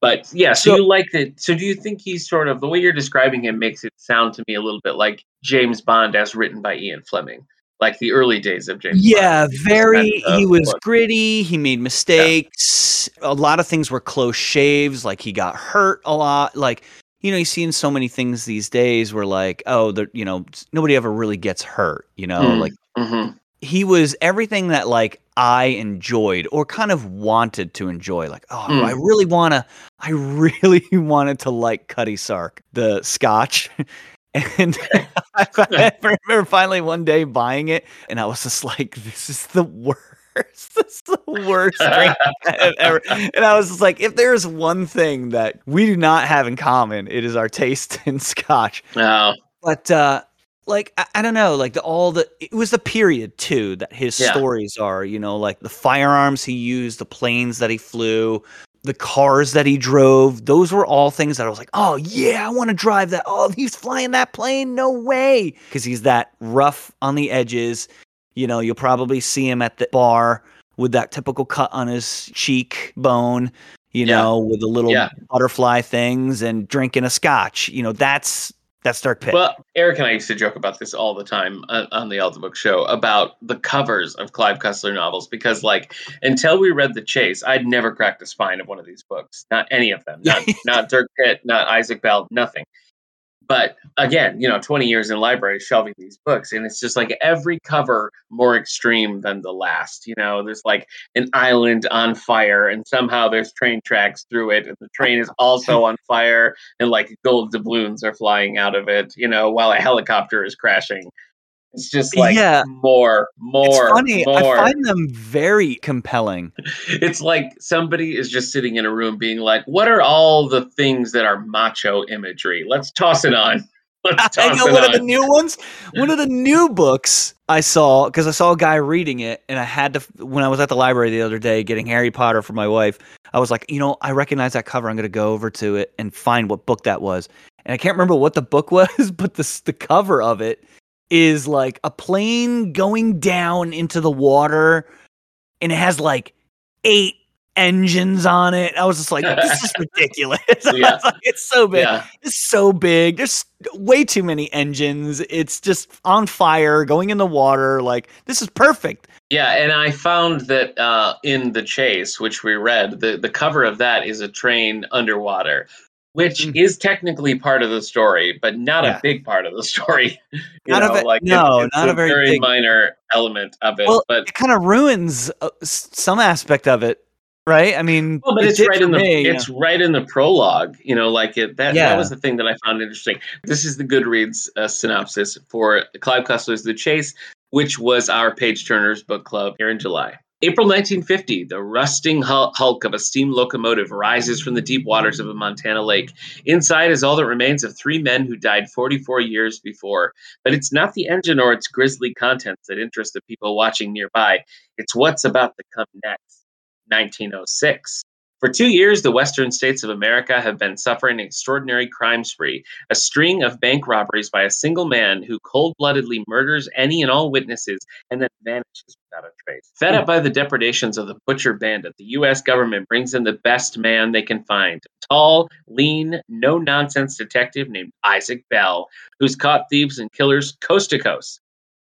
But yeah, so, So- you like that? So do you think he's sort of the way you're describing him makes it sound to me a little bit like James Bond as written by Ian Fleming? Like the early days of James. Yeah, Bond. very. kind He was gritty. He made mistakes. A lot of things were close shaves. Like he got hurt a lot. Like you know, you see in so many things these days where like, oh, the you know, nobody ever really gets hurt. You know, Mm. like Mhm. he was everything that like I enjoyed or kind of wanted to enjoy. Like, oh, Mm. I really want to, I really wanted to like Cutty Sark, the Scotch. And I, remember finally one day buying it, and I was just like, "This is the worst. This is the worst drink ever." And I was just like, "If there's one thing that we do not have in common, it is our taste in Scotch." Oh, but uh like I, I don't know like the all the it was the period too that his Yeah. stories are you know like the firearms he used the planes that he flew the cars that he drove those were all things that i was like oh yeah i want to drive that. Oh he's flying that plane. No way. Because he's that rough on the edges. You know you'll probably see him at the bar with that typical cut on his cheek bone you Yeah. know with the little Yeah. butterfly things and drinking a scotch. You know that's that's Dirk Pitt Well, Eric and I used to joke about this all the time uh, on the Alta Book Show about the covers of Clive Cussler novels because, like, until we read The Chase, I'd never cracked the spine of one of these books. Not any of them. Not not Dirk Pitt. Not Isaac Bell. Nothing. But again, you know, 20 years in libraries shelving these books, and it's just like every cover more extreme than the last. You know, there's like an island on fire, and somehow there's train tracks through it, and the train is also on fire, and like gold doubloons are flying out of it, you know, while a helicopter is crashing. It's just like Yeah. more, more, it's funny. more. I find them very compelling. it's like somebody is just sitting in a room being like, "What are all the things that are macho imagery? Let's toss it on. Let's I toss know it one of the new ones. One of the new books I saw because I saw a guy reading it, and I had to. When I was at the library the other day getting Harry Potter for my wife, I was like, you know, I recognize that cover. I'm going to go over to it and find what book that was. And I can't remember what the book was, but the the cover of it is like a plane going down into the water, and it has like eight engines on it. I was just like, this is ridiculous. Yeah. like, it's so big. yeah, It's so big. There's way too many engines. It's just on fire, going in the water. Like this is perfect. yeah, and I found that uh, in the chase, which we read, the the cover of that is a train underwater, which Mm. is technically part of the story, but not Yeah. a big part of the story. You Not a know, ve- like no, it's not a very big- minor element of it, Well, but It kind of ruins uh, some aspect of it, right? I mean, Well, but it it's right in the me, it's right in the prologue. You know, like it that Yeah. that was the thing that I found interesting. This is the Goodreads uh, synopsis for Clive Cussler's The Chase, which was our page turners book club here in July. April 1950, the rusting hulk of a steam locomotive rises from the deep waters of a Montana lake. Inside is all that remains of three men who died 44 years before. But it's not the engine or its grisly contents that interest the people watching nearby. It's what's about to come next. 1906. For two years, the western states of America have been suffering an extraordinary crime spree, a string of bank robberies by a single man who cold bloodedly murders any and all witnesses and then vanishes without a trace. Fed up by the depredations of the butcher bandit, the U.S. government brings in the best man they can find a tall, lean, no nonsense detective named Isaac Bell, who's caught thieves and killers coast to coast.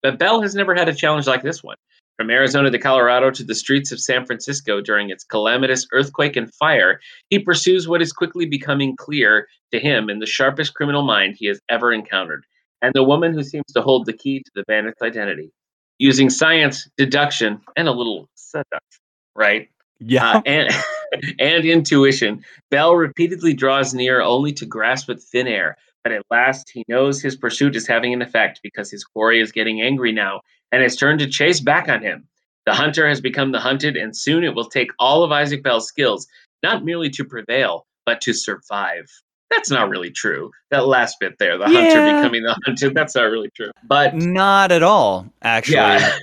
But Bell has never had a challenge like this one. From Arizona to Colorado to the streets of San Francisco during its calamitous earthquake and fire, he pursues what is quickly becoming clear to him in the sharpest criminal mind he has ever encountered, and the woman who seems to hold the key to the bandit's identity. Using science, deduction, and a little seduction, right? yeah. Uh, and and intuition. Bell repeatedly draws near only to grasp with thin air, but at last he knows his pursuit is having an effect because his quarry is getting angry now and has turned to chase back on him. The hunter has become the hunted, and soon it will take all of Isaac Bell's skills, not merely to prevail, but to survive. That's not really true. That last bit there, the hunter becoming the hunted, that's not really true. But Not at all, actually. yeah,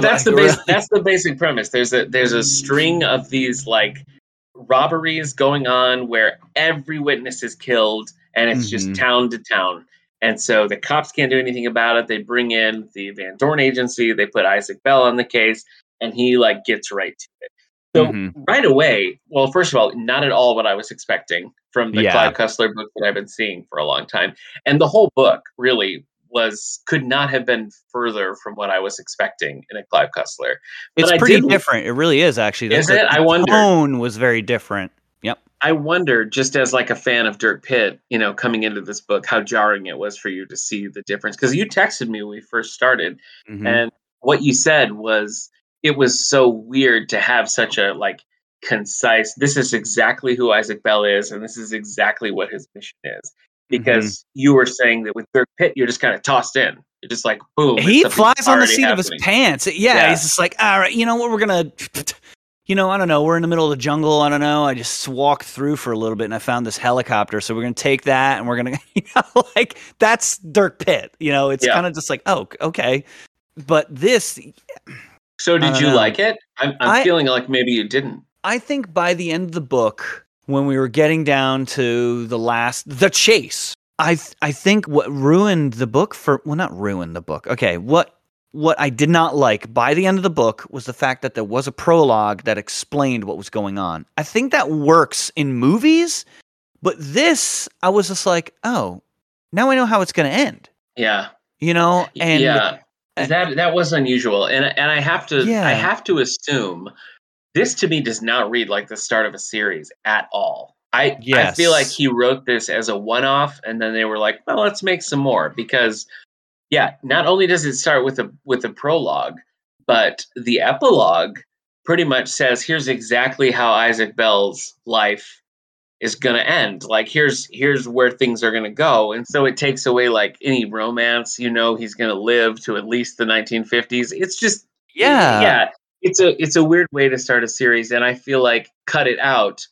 that's the base, that's the basic premise. There's a there's a string of these like robberies going on where every witness is killed and it's Mhm. just town to town. And so the cops can't do anything about it. They bring in the Van Dorn agency, they put Isaac Bell on the case, and he like gets right to it. So Mhm. right away, well, first of all, not at all what I was expecting from the Yeah. Clive Cussler book that I've been seeing for a long time. And the whole book really was could not have been further from what I was expecting in a Clive Cussler. But It's I pretty did- different. It really is actually. Is The- it? the I wondered. Tone was very different. Yep. I wonder, just as like a fan of Dirk Pitt, you know, coming into this book, how jarring it was for you to see the difference. Because you texted me when we first started, Mhm. and what you said was it was so weird to have such a like concise. This is exactly who Isaac Bell is, and this is exactly what his mission is. Mm-hmm. Because you were saying that with Dirk Pitt, you're just kind of tossed in. You're just like boom. he flies on the seat of his pants. Yeah, Yeah. he's just like, all right, you know what, we're gonna, you know, I don't know, we're in the middle of the jungle. I don't know. I just walked through for a little bit and I found this helicopter, so we're gonna take that and we're gonna, you know, like that's Dirk Pitt. You know, it's Yeah. kind of just like, oh, okay. But this, So did you know. like it? I'm, I'm I- feeling like maybe you didn't. I think by the end of the book, when we were getting down to the last, the chase, I th- I think what ruined the book for well, not ruined the book. Okay, what what I did not like by the end of the book was the fact that there was a prologue that explained what was going on. I think that works in movies, but this I was just like, oh, now I know how it's going to end. Yeah. You know, and yeah, and- that that was unusual, and and I have to Yeah. I have to assume this to me does not read like the start of a series at all. I I feel like he wrote this as a one off, and then they were like, well, let's make some more because yeah, not only does it start with a with a prologue, but the epilogue pretty much says here's exactly how Isaac Bell's life is going to end. Like here's here's where things are going to go. And so it takes away like any romance you know he's going to live to at least the 1950s it's just yeah, yeah it's a it's a weird way to start a series and i feel like cut it out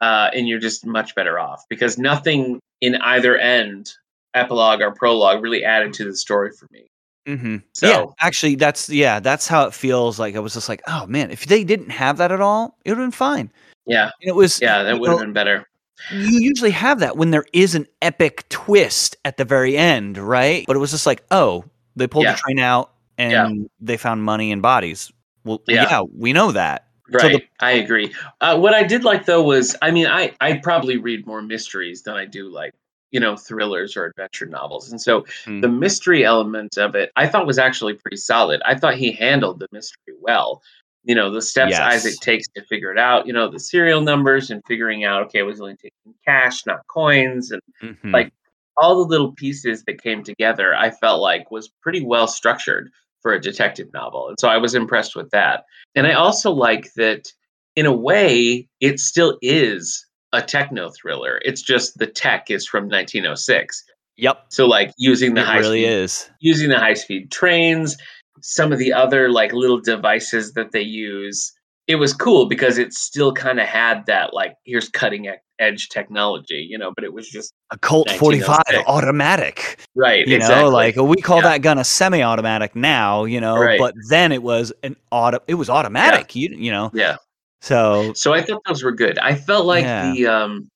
uh, and you're just much better off because nothing in either end epilogue or prologue really added to the story for me Mm-hmm. So- yeah, actually, that's yeah, that's how it feels. Like I was just like, oh man, if they didn't have that at all, it would have been fine. yeah And it was yeah that would have been better You usually have that when there is an epic twist at the very end, right? But it was just like, oh, they pulled Yeah. the train out and Yeah. they found money and bodies. Well, Yeah. yeah, we know that. So Right, the- I agree. Uh, what I did like though was, I mean, I I probably read more mysteries than I do like you know thrillers or adventure novels, and so Hmm. the mystery element of it, I thought was actually pretty solid. I thought he handled the mystery well. You know, the steps Yes. Isaac takes to figure it out. You know, the serial numbers and figuring out, okay, I was only taking cash, not coins, and Mhm. like all the little pieces that came together i felt like was pretty well structured for a detective novel and so i was impressed with that and i also like that in a way it still is a techno thriller it's just the tech is from 1906 yep, so like using the it high really speed is. using the high speed trains some of the other like little devices that they use it was cool because it still kind of had that like here's cutting edge technology you know but it was just A Colt 45 automatic. right You exactly. know, like we call Yeah. that gun a semi-automatic now, you know, Right. but then it was an auto it was automatic, you you know. yeah So So I thought those were good. I felt like Yeah. the um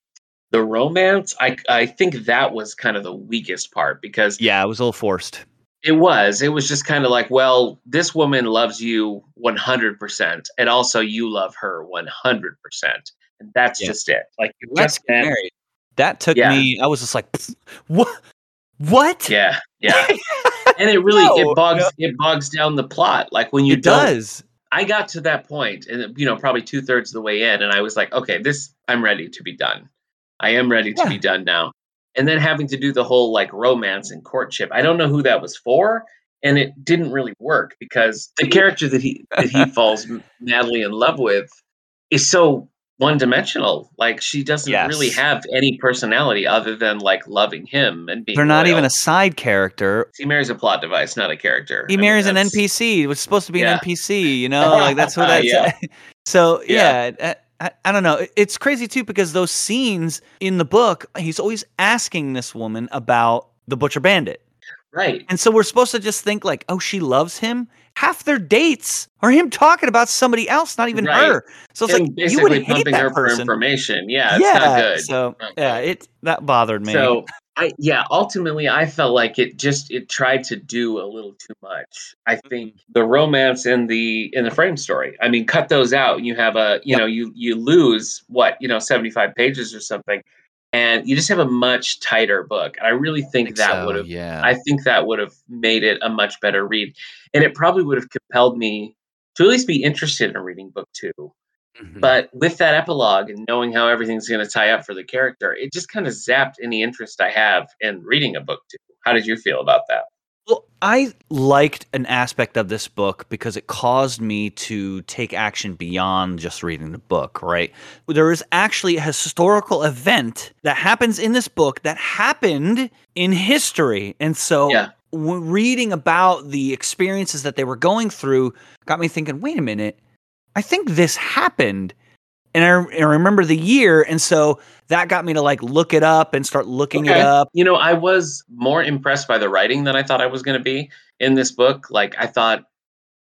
the romance, I I think that was kind of the weakest part because yeah, it was a little forced. it was. It was just kind of like, well, this woman loves you 100% and also you love her 100%. And that's Yeah. just it. Like you Let's just get married. That took Yeah. me I was just like what what? Yeah, yeah. And it really No, it bogs no. it bogs down the plot. Like when you it does. I got to that point, and you know, probably two thirds of the way in, and I was like, okay, this I'm ready to be done. I am ready to Yeah. be done now. And then having to do the whole like romance and courtship, I don't know who that was for, and it didn't really work because the character that he that he falls madly in love with is so one dimensional. Like she doesn't really have any personality other than like loving him and being. They're not even a side character. He marries a plot device, not a character. He I mean, marries an NPC. It was supposed to be Yeah. an NPC, you know? Like that's what that's Yeah. So, Yeah. yeah, I, I, I don't know. It's crazy too because those scenes in the book, he's always asking this woman about the butcher bandit. Right. And so we're supposed to just think like, "Oh, she loves him." Half their dates are him talking about somebody else, not even Right. her. So it's Him like you basically would hate pumping her that for person. information. Yeah, it's yeah. not good. So Not yeah, it that bothered me. So I yeah, ultimately I felt like it just it tried to do a little too much. I Mm-hmm. think the romance in the in the frame story. I mean, cut those out. You have a you Yep. know you you lose what you know seventy five pages or something. And you just have a much tighter book. And I really think, think that so, would have yeah. I think that would have made it a much better read. And it probably would have compelled me to at least be interested in reading book 2. Mhm. But with that epilogue and knowing how everything's going to tie up for the character, it just kind of zapped any interest I have in reading a book 2. How did you feel about that? Well, I liked an aspect of this book because it caused me to take action beyond just reading the book, right? There is actually a historical event that happens in this book that happened in history. And so Yeah. w- reading about the experiences that they were going through got me thinking, wait a minute, I think this happened. And I, I remember the year. And so that got me to like look it up and start looking it up. You know, I was more impressed by the writing than I thought I was going to be in this book. Like, I thought,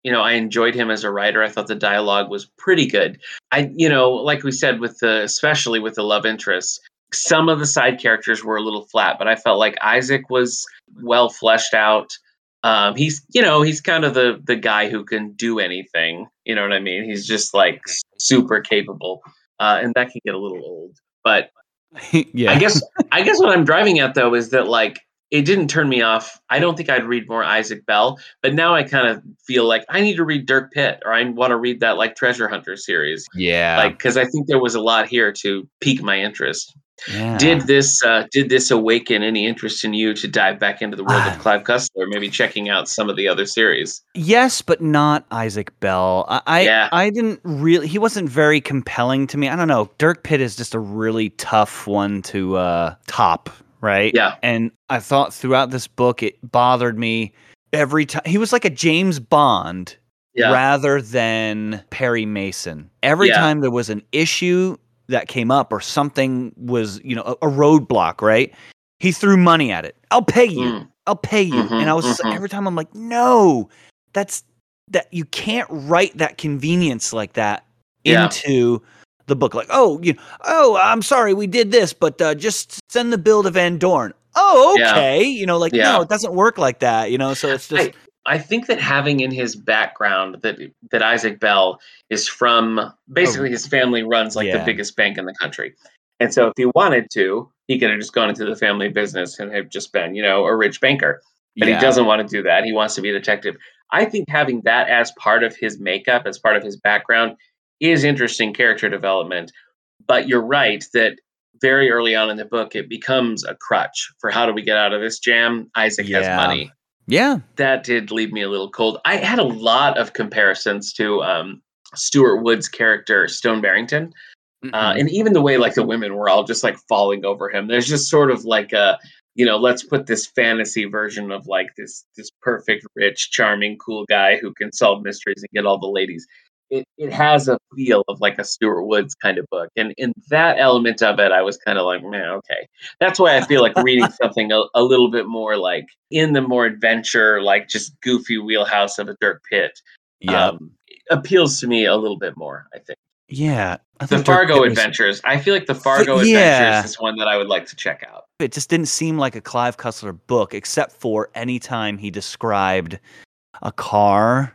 you know, I enjoyed him as a writer. I thought the dialogue was pretty good. I, you know, like we said, with the, especially with the love interest some of the side characters were a little flat, but I felt like Isaac was well fleshed out. Um, he's, you know, he's kind of the the guy who can do anything. You know what I mean? He's just like super capable, uh, and that can get a little old. But yeah. I guess I guess what I'm driving at though is that like it didn't turn me off. I don't think I'd read more Isaac Bell, but now I kind of feel like I need to read Dirk Pitt or I want to read that like Treasure Hunter series, yeah. like because I think there was a lot here to pique my interest. Yeah. Did this uh, did this awaken any interest in you to dive back into the world of Clive Cussler, maybe checking out some of the other series? Yes, but not Isaac Bell. I I, I didn't really. He wasn't very compelling to me. I don't know. Dirk Pitt is just a really tough one to uh, top, right? Yeah. And I thought throughout this book, it bothered me every time. He was like a James Bond Yeah, rather than Perry Mason. Every Yeah. time there was an issue that came up or something was, you know, a, a roadblock, right? He threw money at it. I'll pay you. Mm. I'll pay you. Mhm, and I was mhm. every time I'm like, no, that's that you can't write that convenience like that Yeah. into the book. Like, oh, you oh, I'm sorry, we did this, but uh, just send the bill to Van Dorn. Oh, Yeah. okay. You know, like Yeah. no, it doesn't work like that. You know, so it's just I think that having in his background that that Isaac Bell is from basically oh, his family runs like the biggest bank in the country. And so if he wanted to, he could have just gone into the family business and have just been, you know, a rich banker. But yeah. he doesn't want to do that. He wants to be a detective. I think having that as part of his makeup, as part of his background, is interesting character development. But you're right that very early on in the book, it becomes a crutch for how do we get out of this jam? Isaac has money Yeah. that did leave me a little cold. I had a lot of comparisons to um, Stuart Wood's character Stone Barrington, uh, and even the way like the women were all just like falling over him. There's just sort of like a you know let's put this fantasy version of like this this perfect rich charming cool guy who can solve mysteries and get all the ladies. It it has a feel of like a Stuart Woods kind of book, and in that element of it, I was kind of like, man, okay. That's why I feel like reading something a, a little bit more like in the more adventure, like just goofy wheelhouse of a Dirk Pitt, yeah. um, appeals to me a little bit more. I think yeah. I the Fargo was- Adventures. I feel like the Fargo yeah. Adventures is one that I would like to check out. It just didn't seem like a Clive Cussler book, except for any time he described a car,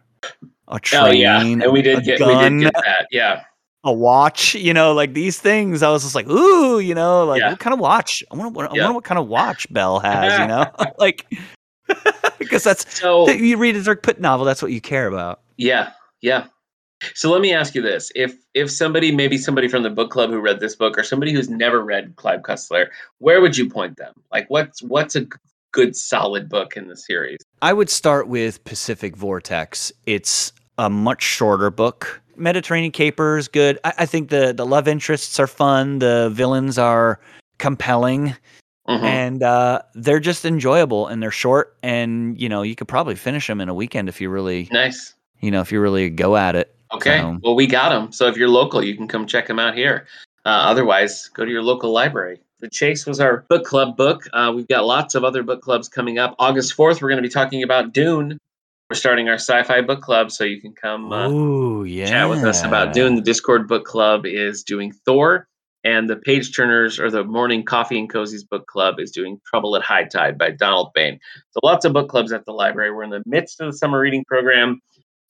a train, oh yeah, and we did a get gun, we did get that. Yeah, a watch. You know, like these things. I was just like, ooh, you know, like Yeah. what kind of watch? I wonder, what, I Yeah. wonder what kind of watch Bell has. You know, like because that's so you read a Dirk Pitt novel. That's what you care about. Yeah, yeah. So let me ask you this: if if somebody, maybe somebody from the book club who read this book, or somebody who's never read Clive Cussler, where would you point them? Like, what's what's a good solid book in the series? I would start with Pacific Vortex. It's a much shorter book. Mediterranean Capers, good. I, I think the the love interests are fun. The villains are compelling, Mhm. and uh, they're just enjoyable. And they're short, and you know you could probably finish them in a weekend if you really, Nice. you know, if you really go at it. Okay. So- Well, we got them. So if you're local, you can come check them out here. Uh, otherwise, go to your local library. The Chase was our book club book. Uh, we've got lots of other book clubs coming up. August 4th, we're going to be talking about Dune. We're starting our sci fi book club, so you can come uh, Ooh, yeah. chat with us about Dune. The Discord book club is doing Thor, and the Page Turners or the Morning Coffee and Cozies book club is doing Trouble at High Tide by Donald Bain. So lots of book clubs at the library. We're in the midst of the summer reading program,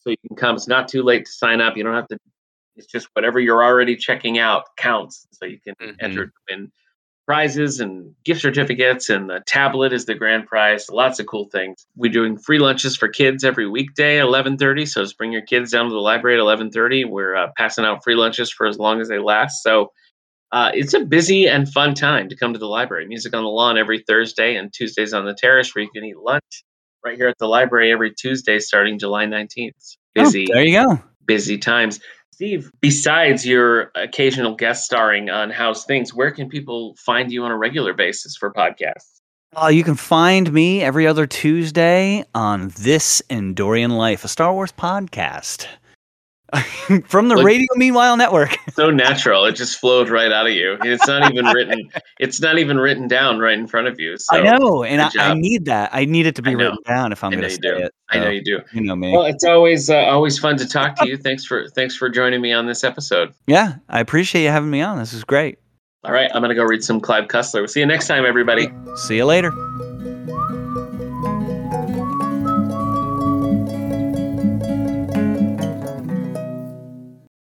so you can come. It's not too late to sign up. You don't have to. It's just whatever you're already checking out counts, so you can Mhm. enter to win prizes and gift certificates, and the tablet is the grand prize. Lots of cool things. We're doing free lunches for kids every weekday, 11:30. So just bring your kids down to the library at 11:30. We're uh, passing out free lunches for as long as they last. So uh, it's a busy and fun time to come to the library. Music on the Lawn every Thursday and Tuesdays on the Terrace, where you can eat lunch right here at the library every Tuesday starting July 19th. Busy, Oh, there you go. busy times. Steve, besides your occasional guest starring on How's Things, where can people find you on a regular basis for podcasts? Uh, you can find me every other Tuesday on This Endorian Life, a Star Wars podcast from the Look- Radio Meanwhile Network. So natural, it just flowed right out of you. It's not even written. It's not even written down right in front of you. So I know, and I, I need that. I need it to be written down if I'm going to say do. it. I know you do. You know me. Well, it's always uh, always fun to talk to you. Thanks for thanks for joining me on this episode. yeah, I appreciate you having me on. This is great. All right, I'm gonna go read some Clive Cussler. We'll see you next time, everybody. See you later.